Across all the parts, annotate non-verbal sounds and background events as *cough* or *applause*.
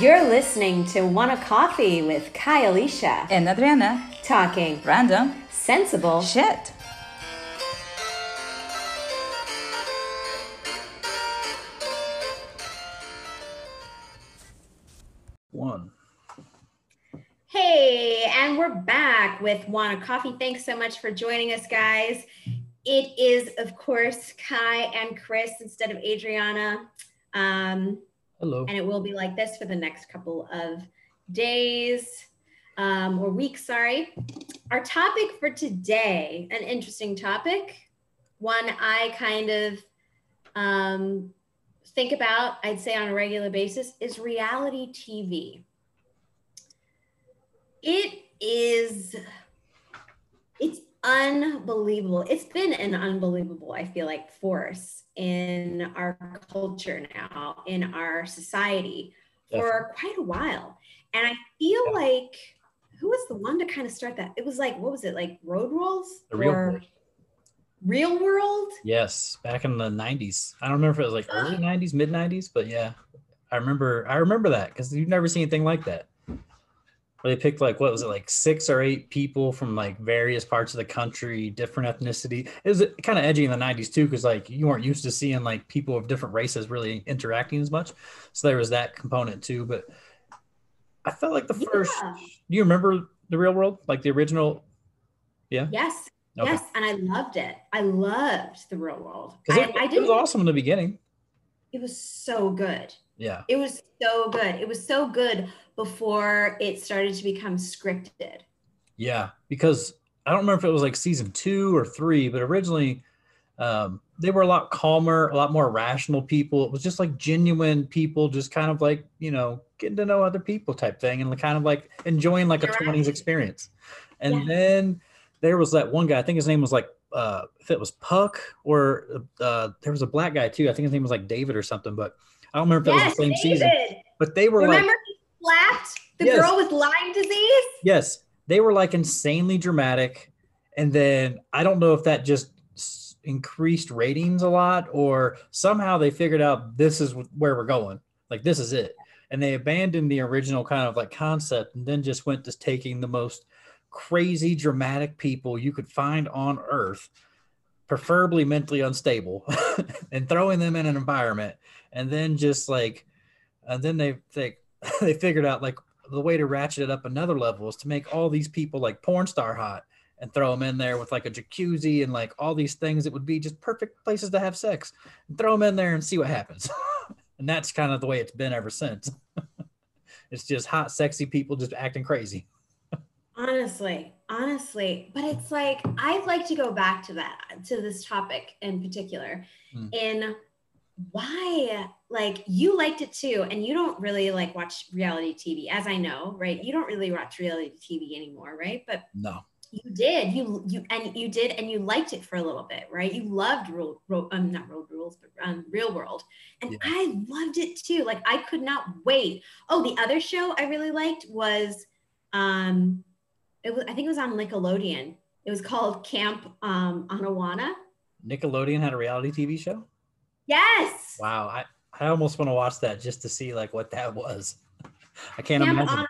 You're listening to Wanna Coffee with Kai Alicia, and Adriana. Talking random, sensible shit. One. Hey, and we're back with Wanna Coffee. Thanks so much for joining us, guys. It is, of course, Kai and Chris instead of Adriana. Um, Hello. And it will be like this for the next couple of days um, or weeks, sorry. Our topic for today, an interesting topic, one I kind of um, think about, I'd say on a regular basis, is reality TV. It is, it's unbelievable. It's been an unbelievable, I feel like, force in our culture now, in our society for quite a while. And I feel yeah. like who was the one to kind of start that? It was like, what was it, like Road Rules? The Real World. Real World? Yes, back in the 90s. I don't remember if it was like early *gasps* 90s, mid 90s, but yeah. I remember I remember that because you've never seen anything like that where they picked like what was it like six or eight people from like various parts of the country different ethnicity? It was uh, kind of edgy in the 90s too because like you weren't used to seeing like people of different races really interacting as much. So there was that component too but i felt like the first yeah. do you remember the real world? Like the original? Yeah? Yes. Okay. yes and i loved it. I loved the real world. I, it, I did it was awesome in the beginning. It was so good yeah it was so good it was so good before it started to become scripted. Yeah, because I don't remember if it was like season two or three, but originally um, they were a lot calmer, a lot more rational people. It was just like genuine people, just kind of like, you know, getting to know other people type thing and kind of like enjoying like a 20s experience. And yeah. then there was that one guy, I think his name was like, uh, if it was Puck or uh, there was a black guy too. I think his name was like David or something, but I don't remember if yes, it was the same David. season. But they were remember like, slapped the yes. girl with Lyme disease? Yes. They were like insanely dramatic. And then I don't know if that just increased ratings a lot or somehow they figured out this is where we're going. Like, this is it. And they abandoned the original kind of like concept and then just went to taking the most crazy, dramatic people you could find on earth, preferably mentally unstable, *laughs* and throwing them in an environment. And then just like, and then they think, *laughs* they figured out like the way to ratchet it up another level is to make all these people like porn star hot and throw them in there with like a jacuzzi and like all these things that would be just perfect places to have sex. And throw them in there and see what happens. *laughs* And that's kind of the way it's been ever since. *laughs* It's just hot sexy people just acting crazy. Honestly honestly but it's like i'd like to go back to that to this topic in particular. Mm. in why like you liked it too and you don't really like watch reality tv as i know right? You don't really watch reality tv anymore right? But no. you did. You you and you did and you liked it for a little bit right? You loved rule, rule um not road rules but um real world. And yeah. i loved it too. Like i could not wait. Oh the other show i really liked was um it was i think it was on nickelodeon. It was called camp um anawanna nickelodeon had a reality tv show Yes. Wow. I, I almost want to watch that just to see like what that was. I can't Camp imagine. Anawanna.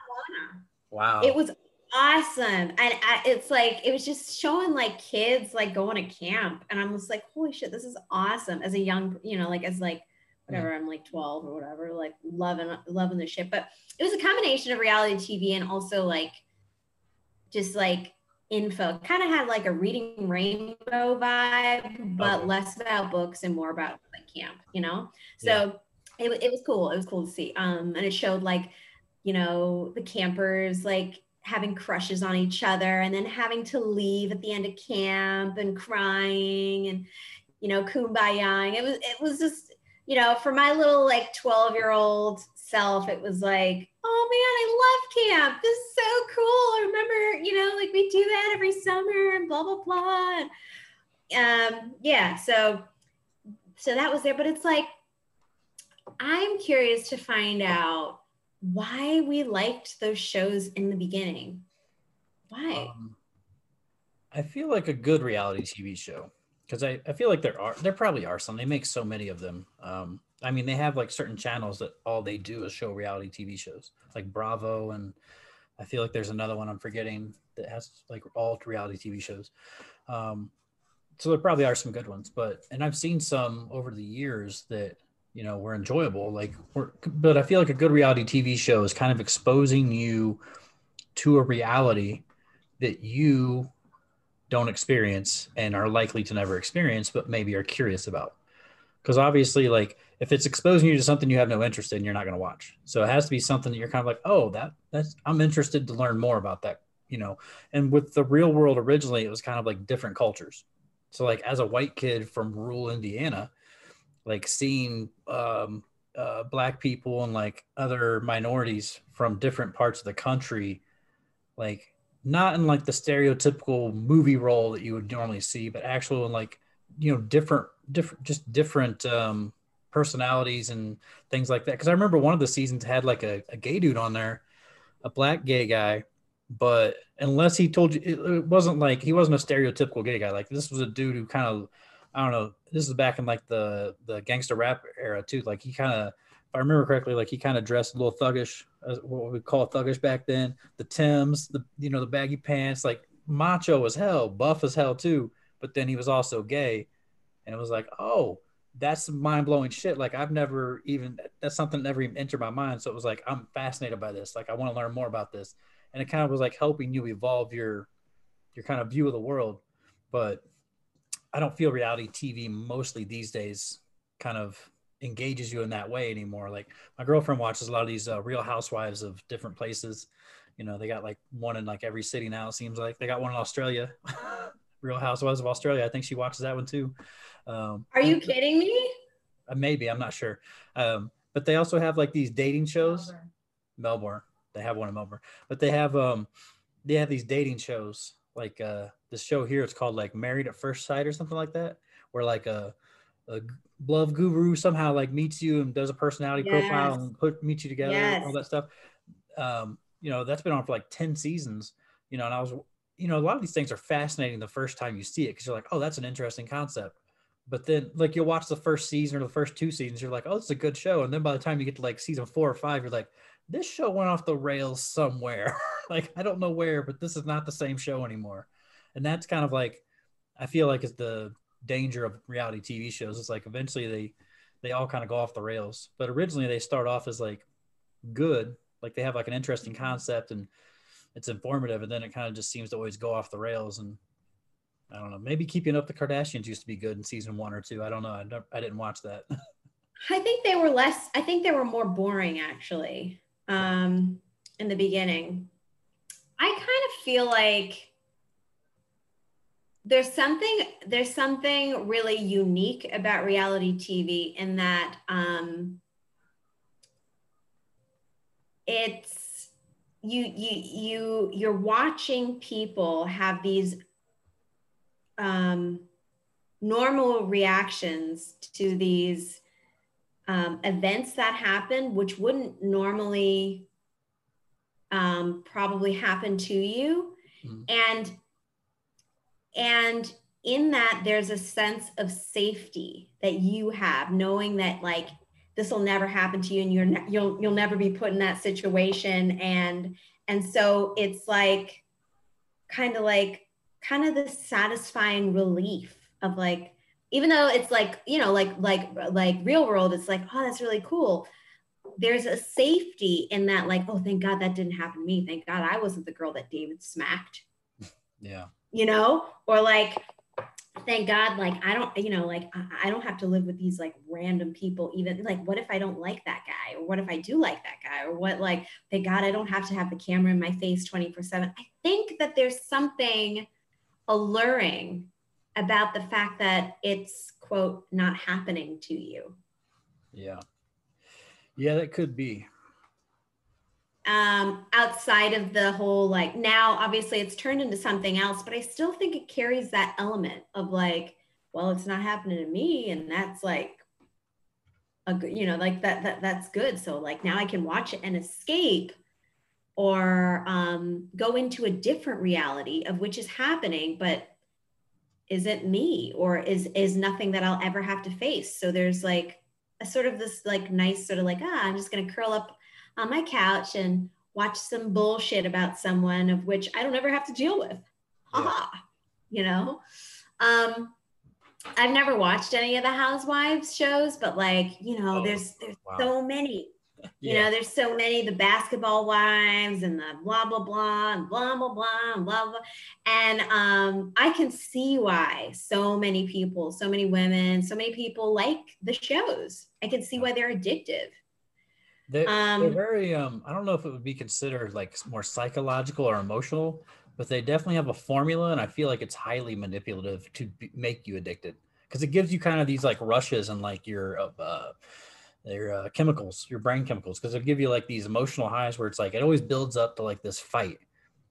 Wow. It was awesome. And I, it's like, it was just showing like kids like going to camp. And I'm just like, holy shit, this is awesome. As a young, you know, like as like, whatever, I'm like 12 or whatever, like loving, loving the shit. But it was a combination of reality TV and also like, just like info. Kind of had like a reading rainbow vibe but okay. less about books and more about like camp you know? So yeah. it, it was cool. It was cool to see. Um and it showed like you know the campers like having crushes on each other and then having to leave at the end of camp and crying and you know kumbaya it was it was just you know for my little like 12 year old self it was like oh man, I love camp. This is so cool. I remember, you know, like we do that every summer and blah, blah, blah. Um, yeah, so so that was there. But it's like, I'm curious to find out why we liked those shows in the beginning. Why? Um, I feel like a good reality TV show because I, I feel like there are there probably are some. They make so many of them. Um, I mean, they have like certain channels that all they do is show reality TV shows, like Bravo, and I feel like there's another one I'm forgetting that has like all reality TV shows. Um, so there probably are some good ones, but and I've seen some over the years that you know were enjoyable. Like, but I feel like a good reality TV show is kind of exposing you to a reality that you don't experience and are likely to never experience, but maybe are curious about. Because obviously, like if it's exposing you to something you have no interest in, you're not going to watch. So it has to be something that you're kind of like, oh, that that's I'm interested to learn more about that, you know. And with the real world originally, it was kind of like different cultures. So like as a white kid from rural Indiana, like seeing um, uh, black people and like other minorities from different parts of the country, like not in like the stereotypical movie role that you would normally see, but actual like you know different different just different um, personalities and things like that. Because I remember one of the seasons had like a, a gay dude on there, a black gay guy, but unless he told you it, it, wasn't like he wasn't a stereotypical gay guy. Like this was a dude who kind of i don't know this is back in like the the gangster rap era too. Like he kind of if i remember correctly like he kind of dressed a little thuggish uh, what we call thuggish back then. The tims the you know the baggy pants like macho as hell buff as hell too but then he was also gay. And it was like oh that's mind-blowing shit. Like i've never even that's something that never even entered my mind. So it was like i'm fascinated by this. Like i want to learn more about this. And it kind of was like helping you evolve your your kind of view of the world. But i don't feel reality tv mostly these days kind of engages you in that way anymore. Like my girlfriend watches a lot of these uh, real housewives of different places. You know they got like one in like every city now it seems like. They got one in australia *laughs* real housewives of australia i think she watches that one too um, are you kidding me uh, maybe i'm not sure um, but they also have like these dating shows melbourne, melbourne they have one in Melbourne, but they have um they have these dating shows like uh this show here. It's called like Married at First Sight or something like that, where like a a love guru somehow like meets you and does a personality yes. profile and put meets you together yes. all that stuff. Um, you know that's been on for like ten seasons. You know, and I was you know a lot of these things are fascinating the first time you see it because you're like, oh, that's an interesting concept. But then, like, you'll watch the first season or the first two seasons, you're like, oh, it's a good show. And then by the time you get to like season four or five, you're like, this show went off the rails somewhere. *laughs* like I don't know where, but this is not the same show anymore. And that's kind of like I feel like it's the danger of reality TV shows. It's like eventually they they all kind of go off the rails. But originally they start off as like good, like they have like an interesting mm-hmm. concept and it's informative, and then it kind of just seems to always go off the rails. And I don't know, maybe Keeping Up the Kardashians used to be good in season one or two. I don't know. I, I didn't watch that. *laughs* I think they were less. I think they were more boring actually um, in the beginning. I kind of feel like there's something there's something really unique about reality TV in that um, it's you you you you're watching people have these um, normal reactions to these um, events that happen, which wouldn't normally um, probably happen to you. Mm-hmm. And and in that there's a sense of safety that you have knowing that like this will never happen to you and you're ne- you'll you'll never be put in that situation. And and so it's like kind of like kind of the satisfying relief of like even though it's like you know like like like real world it's like oh that's really cool. There's a safety in that like oh thank god that didn't happen to me. Thank god i wasn't the girl that david smacked. *laughs* Yeah. You know? Or like thank god like i don't you know like i don't have to live with these like random people even like what if i don't like that guy? Or what if i do like that guy? Or what like thank god i don't have to have the camera in my face 24 7 i think that there's something alluring about the fact that it's quote not happening to you. Yeah. Yeah that could be um outside of the whole like now obviously it's turned into something else but i still think it carries that element of like well it's not happening to me and that's like a good you know like that, that that's good so like now i can watch it and escape or um, go into a different reality of which is happening but isn't me or is is nothing that I'll ever have to face. So there's like a sort of this like nice sort of like ah i'm just going to curl up on my couch and watch some bullshit about someone of which i don't ever have to deal with haha you know um i've never watched any of the housewives shows but like you know Oh, there's there's wow. so many *laughs* you Yeah. know, there's so many the basketball wives and the blah blah blah and blah blah blah and blah blah. And um, I can see why so many people, so many women, so many people like the shows. I can see why they're addictive. They, they're Um, very um i don't know if it would be considered like more psychological or emotional but they definitely have a formula and i feel like it's highly manipulative to be, make you addicted because it gives you kind of these like rushes and like your uh, uh their uh, chemicals your brain chemicals because it'll give you like these emotional highs where it's like it always builds up to like this fight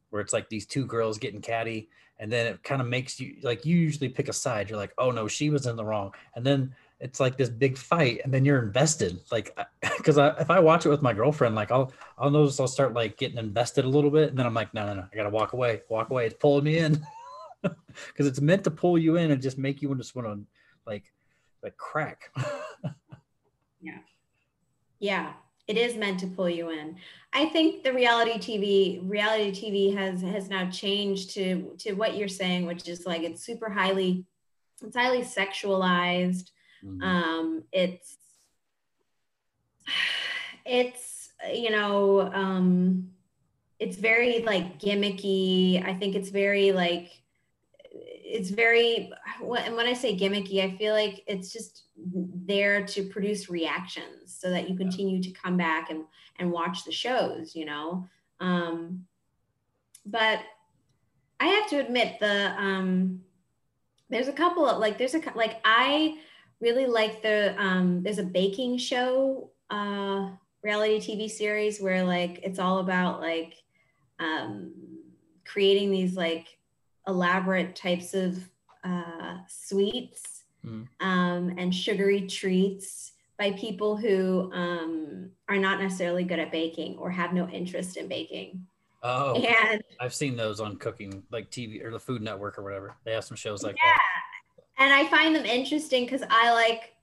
where it's like these two girls getting catty and then it kind of makes you like you usually pick a side you're like oh no she was in the wrong and then it's like this big fight and then you're invested like because *laughs* I, if i watch it with my girlfriend like i'll i'll notice i'll start like getting invested a little bit and then i'm like no no no i gotta walk away walk away it's pulling me in *laughs* because it's meant to pull you in and just make you just want to like like crack *laughs* Yeah, Yeah. it is meant to pull you in. I think the reality TV reality TV has has now changed to to what you're saying, which is like it's super highly it's highly sexualized. Mhm. um it's it's you know um it's very like gimmicky. I think it's very like it's very and when i say gimmicky i feel like it's just there to produce reactions so that you continue to come back and and watch the shows you know? Um but i have to admit the um there's a couple of like there's a like i really like the um there's a baking show uh reality tv series where like it's all about like um creating these like elaborate types of uh sweets Mm. um and sugary treats by people who um are not necessarily good at baking or have no interest in baking. Oh. And i've seen those on cooking like tv or the food network or whatever. They have some shows like yeah and i find them interesting because i like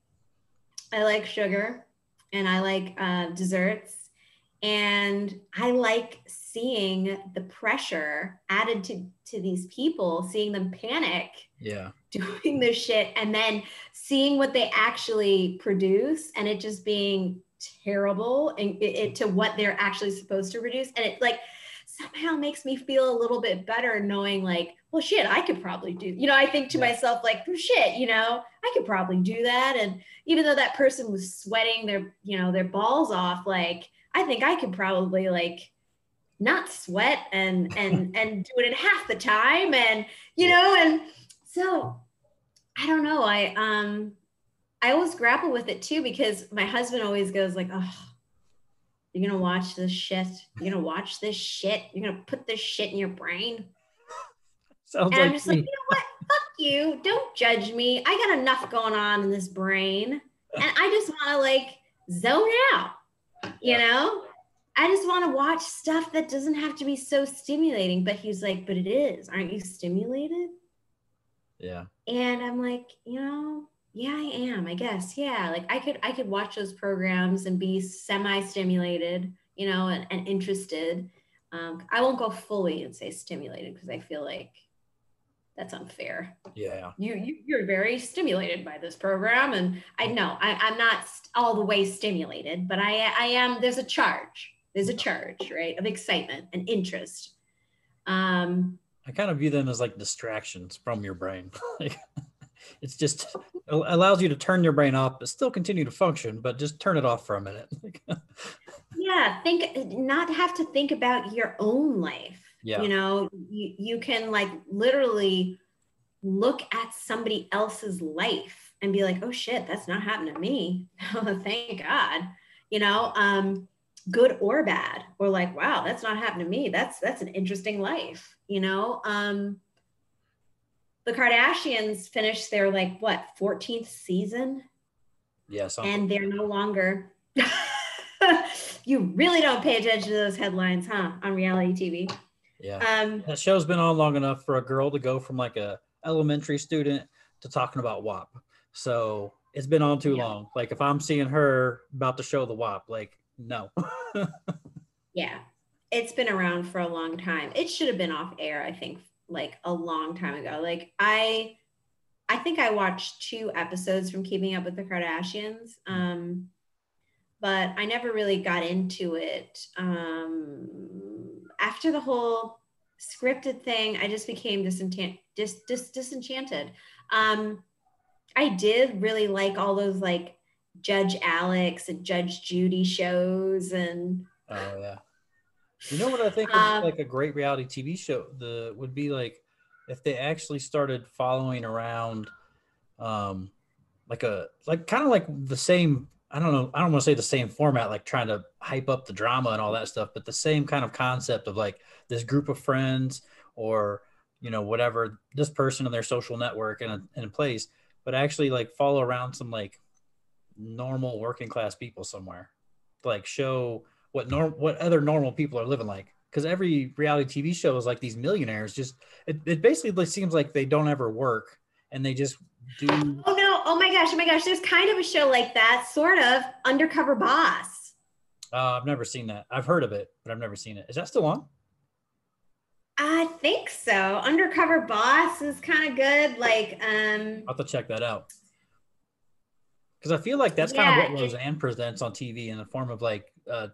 i like sugar and i like uh, desserts. And i like seeing the pressure added to to these people seeing them panic yeah. doing this shit and then seeing what they actually produce and it just being terrible and it, it to what they're actually supposed to produce. And it like somehow makes me feel a little bit better knowing like well shit i could probably do you know i think to Yeah. myself like well, shit you know i could probably do that and even though that person was sweating their you know their balls off like i think i could probably like not sweat and *laughs* and and do it in half the time and you know and so I don't know. I um I always grapple with it too because my husband always goes like, "Oh, you're gonna watch this shit. You're gonna watch this shit. You're gonna put this shit in your brain." sounds And I'm like just like, you know what? Fuck you. Don't judge me. I got enough going on in this brain, and I just want to like zone out. You know, I just want to watch stuff that doesn't have to be so stimulating. But he's like, "But it is. Aren't you stimulated?" yeah and i'm like you know yeah i am i guess yeah like i could i could watch those programs and be semi stimulated you know and, and interested um, i won't go fully and say stimulated because i feel like that's unfair. Yeah. You, you you're very stimulated by this program and i know I, i'm not all the way stimulated but i i am there's a charge there's a charge right of excitement and interest. Um I kind of view them as like distractions from your brain. *laughs* It's just allows you to turn your brain off, but still continue to function, but just turn it off for a minute. *laughs* Yeah think not have to think about your own life. Yeah, you know you, you can like literally look at somebody else's life and be like oh shit that's not happening to me. Oh *laughs* thank god. You know um good or bad or like wow that's not happening to me. That's that's an interesting life. You know um the kardashians finished their like what 14th season yeah, and they're no longer *laughs* you really don't pay attention to those headlines huh on reality tv yeah. um That show's been on long enough for a girl to go from like a elementary student to talking about WAP. So it's been on too Yeah. long. Like if I'm seeing her about to show the WAP, like no. *laughs* Yeah. It's been around for a long time. It should have been off air, I think, like a long time ago. Like I I think I watched two episodes from Keeping Up with the Kardashians. Um but I never really got into it. Um after the whole scripted thing, I just became disenchant dis, dis, disenchanted. Um I did really like all those like Judge Alex and Judge Judy shows and Oh yeah. You know what I think Um, like a great reality TV show? The would be like if they actually started following around, um, like a like kind of like the same. I don't know. I don't want to say the same format, like trying to hype up the drama and all that stuff, but the same kind of concept of like this group of friends or you know whatever this person and their social network in a, in a place, but actually like follow around some like normal working class people somewhere, like show what norm what other normal people are living like because every reality tv show is like these millionaires just it, it basically seems like they don't ever work and they just do Oh no! Oh my gosh! Oh my gosh! There's kind of a show like that, sort of undercover boss. uh, i've never seen that i've heard of it but i've never seen it is that still on I think so. Undercover boss is kind of good. Like, um, i'll have to check that out because i feel like that's Yeah, kind of what roseanne presents on tv in the form of like uh,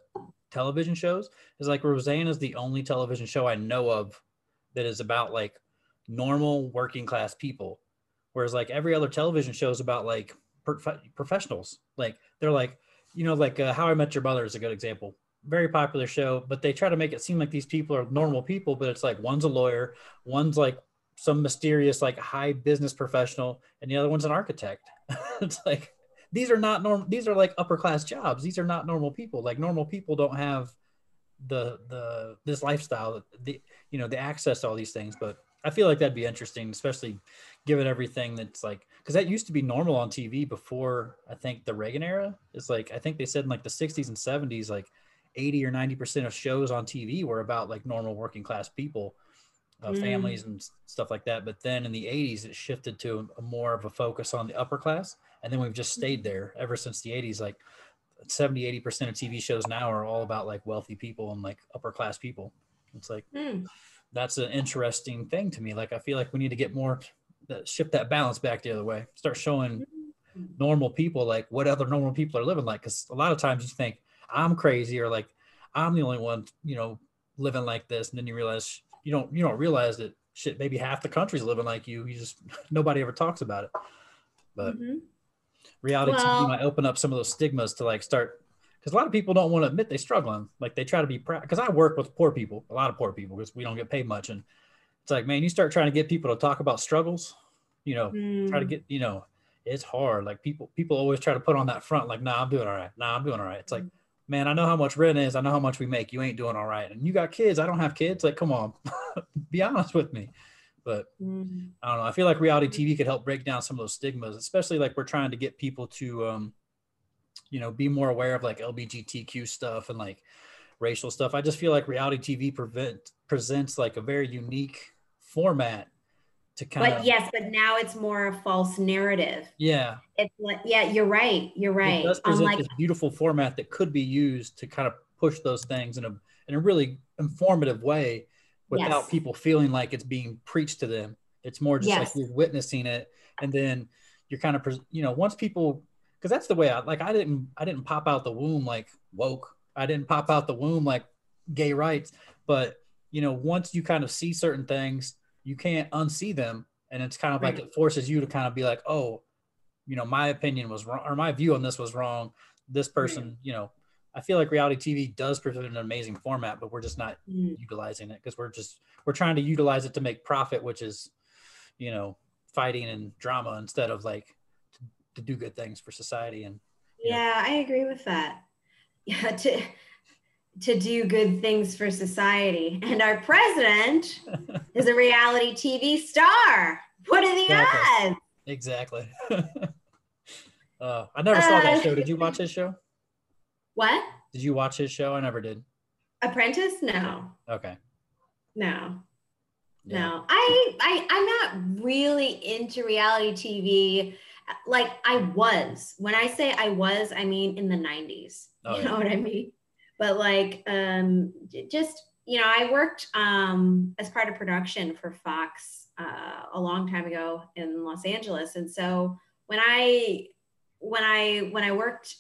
television shows. Is like roseanne is the only television show i know of that is about like normal working class people. Whereas like every other television show is about like prof- professionals. Like they're like you know like uh, how i met your mother is a good example. Very popular show but they try to make it seem like these people are normal people but it's like one's a lawyer one's like some mysterious like high business professional and the other one's an architect. *laughs* It's like these are not normal these are like upper class jobs. These are not normal people. Like normal people don't have the the this lifestyle the you know the access to all these things. But i feel like that'd be interesting especially given everything that's like because that used to be normal on tv before i think the reagan era. It's like i think they said in like the 60s and 70s like 80 or 90 percent of shows on tv were about like normal working class people uh, Mm. families and stuff like that. But then in the 80s it shifted to a more of a focus on the upper class and then we've just stayed there ever since the 80s like 70 80 percent of tv shows now are all about like wealthy people and like upper class people. It's like hmm. that's an interesting thing to me. Like i feel like we need to get more that shift that balance back the other way. Start showing normal people like what other normal people are living like. Because a lot of times you think i'm crazy or like i'm the only one you know living like this. And then you realize you don't you don't realize that shit maybe half the country's living like you. You just *laughs* nobody ever talks about it. But Mhm. Reality Well- TV might open up some of those stigmas to like start because a lot of people don't want to admit they're struggling. Like they try to be proud. Because I work with poor people, a lot of poor people, because we don't get paid much, and it's like, man, you start trying to get people to talk about struggles, you know, try to Mm. get, you know, it's hard. Like people, people always try to put on that front, like, nah, I'm doing all right. Nah, I'm doing all right. It's like, man, I know how much rent is. I know how much we make. You ain't doing all right. And you got kids. I don't have kids. Like, come on, *laughs* be honest with me. But Mm. I don't know. I feel like reality TV could help break down some of those stigmas, especially like we're trying to get people to, um, you know, be more aware of like LGBTQ stuff and like racial stuff. I just feel like reality TV prevent presents like a very unique format to kind of But of yes, but now it's more a false narrative. yeah. It's like, yeah, you're right. You're right. It does present Unlike, this beautiful format that could be used to kind of push those things in a in a really informative way without Yes. people feeling like it's being preached to them. It's more just Yes. like you're witnessing it, and then you're kind of pres- you know once people because that's the way I like I didn't I didn't pop out the womb like woke. I didn't pop out the womb like gay rights, but you know once you kind of see certain things, you can't unsee them, and it's kind of like it forces you to kind of be like, oh, you know, my opinion was wrong or my view on this was wrong. This person, you know, I feel like reality TV does present an amazing format, but we're just not Mm. utilizing it because we're just we're trying to utilize it to make profit, which is, you know, fighting and drama instead of like to, to do good things for society and Yeah. yeah, I agree with that. *laughs* Yeah, to to do good things for society. And our president *laughs* is a reality TV star. What are the Exactly. odds? exactly. *laughs* uh, I never saw that Uh, show. Did you watch his show? What? Did you watch his show? I never did. Apprentice? No. Okay. No. Yeah. No. I, I I'm not really into reality TV like I was. When I say I was, I mean in the 90s. Oh, you yeah. know what I mean? But like um just you know, I worked um as part of production for Fox uh, a long time ago in Los Angeles. And so when I when I when I worked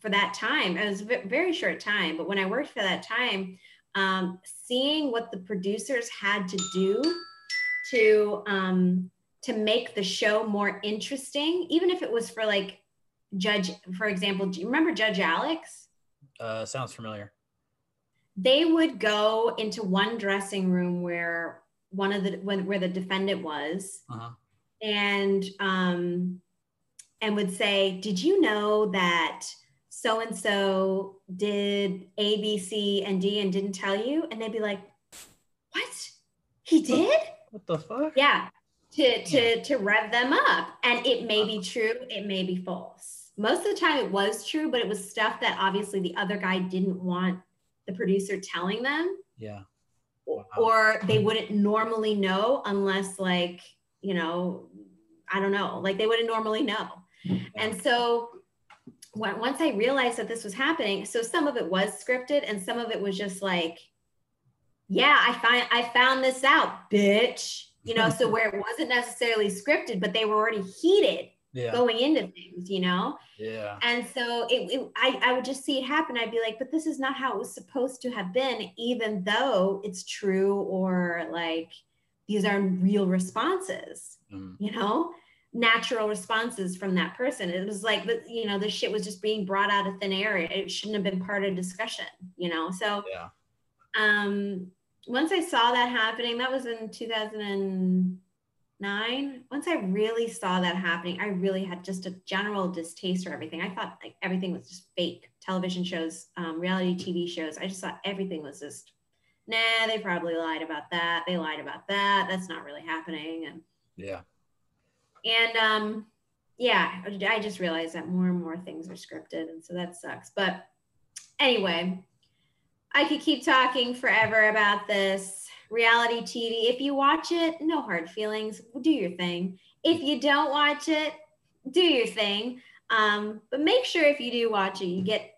for that time, it was a very short time, but when I worked for that time, um, seeing what the producers had to do to um, to make the show more interesting, even if it was for like Judge, for example, do you remember Judge Alex? Uh, sounds familiar. They would go into one dressing room where one of the when, where the defendant was, Uh-huh. and um, and would say, "Did you know that so and so did A, B, C, and D and didn't tell you?" And they'd be like, "What? He did?" What the fuck? Yeah, to to to rev them up, and it may be true, it may be false. Most of the time, it was true, but it was stuff that obviously the other guy didn't want the producer telling them Yeah. or- Wow. or they wouldn't normally know unless like you know i don't know like they wouldn't normally know and so once i realized that this was happening so some of it was scripted and some of it was just like yeah i find i found this out bitch you know so where it wasn't necessarily scripted but they were already heated Yeah. going into things you know Yeah. and so it, it- I, I would just see it happen. I'd be like, but this is not how it was supposed to have been, even though it's true or like these are real responses, Mm. you know, natural responses from that person. It was like, you know, this shit was just being brought out of thin air. It shouldn't have been part of discussion, you know? So, Yeah. um, once I saw that happening, that was in 2009. Once I really saw that happening, I really had just a general distaste for everything. I thought like everything was just fake television shows, um, reality TV shows. I just thought everything was just, nah, they probably lied about that. They lied about that. That's not really happening. And, Yeah. And, um, yeah, I just realized that more and more things are scripted. And so that sucks. But anyway, I could keep talking forever about this reality TV. If you watch it, no hard feelings. Do your thing. If you don't watch it, do your thing. Um, but make sure if you do watch it, you get.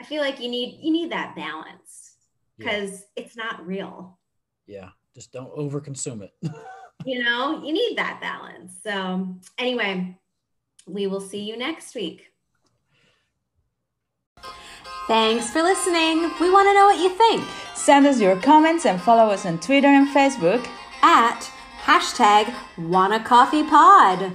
I feel like you need you need that balance Yeah. because it's not real. Yeah. Just don't overconsume it. *laughs* You know, you need that balance. So anyway, we will see you next week. Thanks for listening. We want to know what you think. Send us your comments and follow us on Twitter and Facebook. at hashtag wanna coffee pod.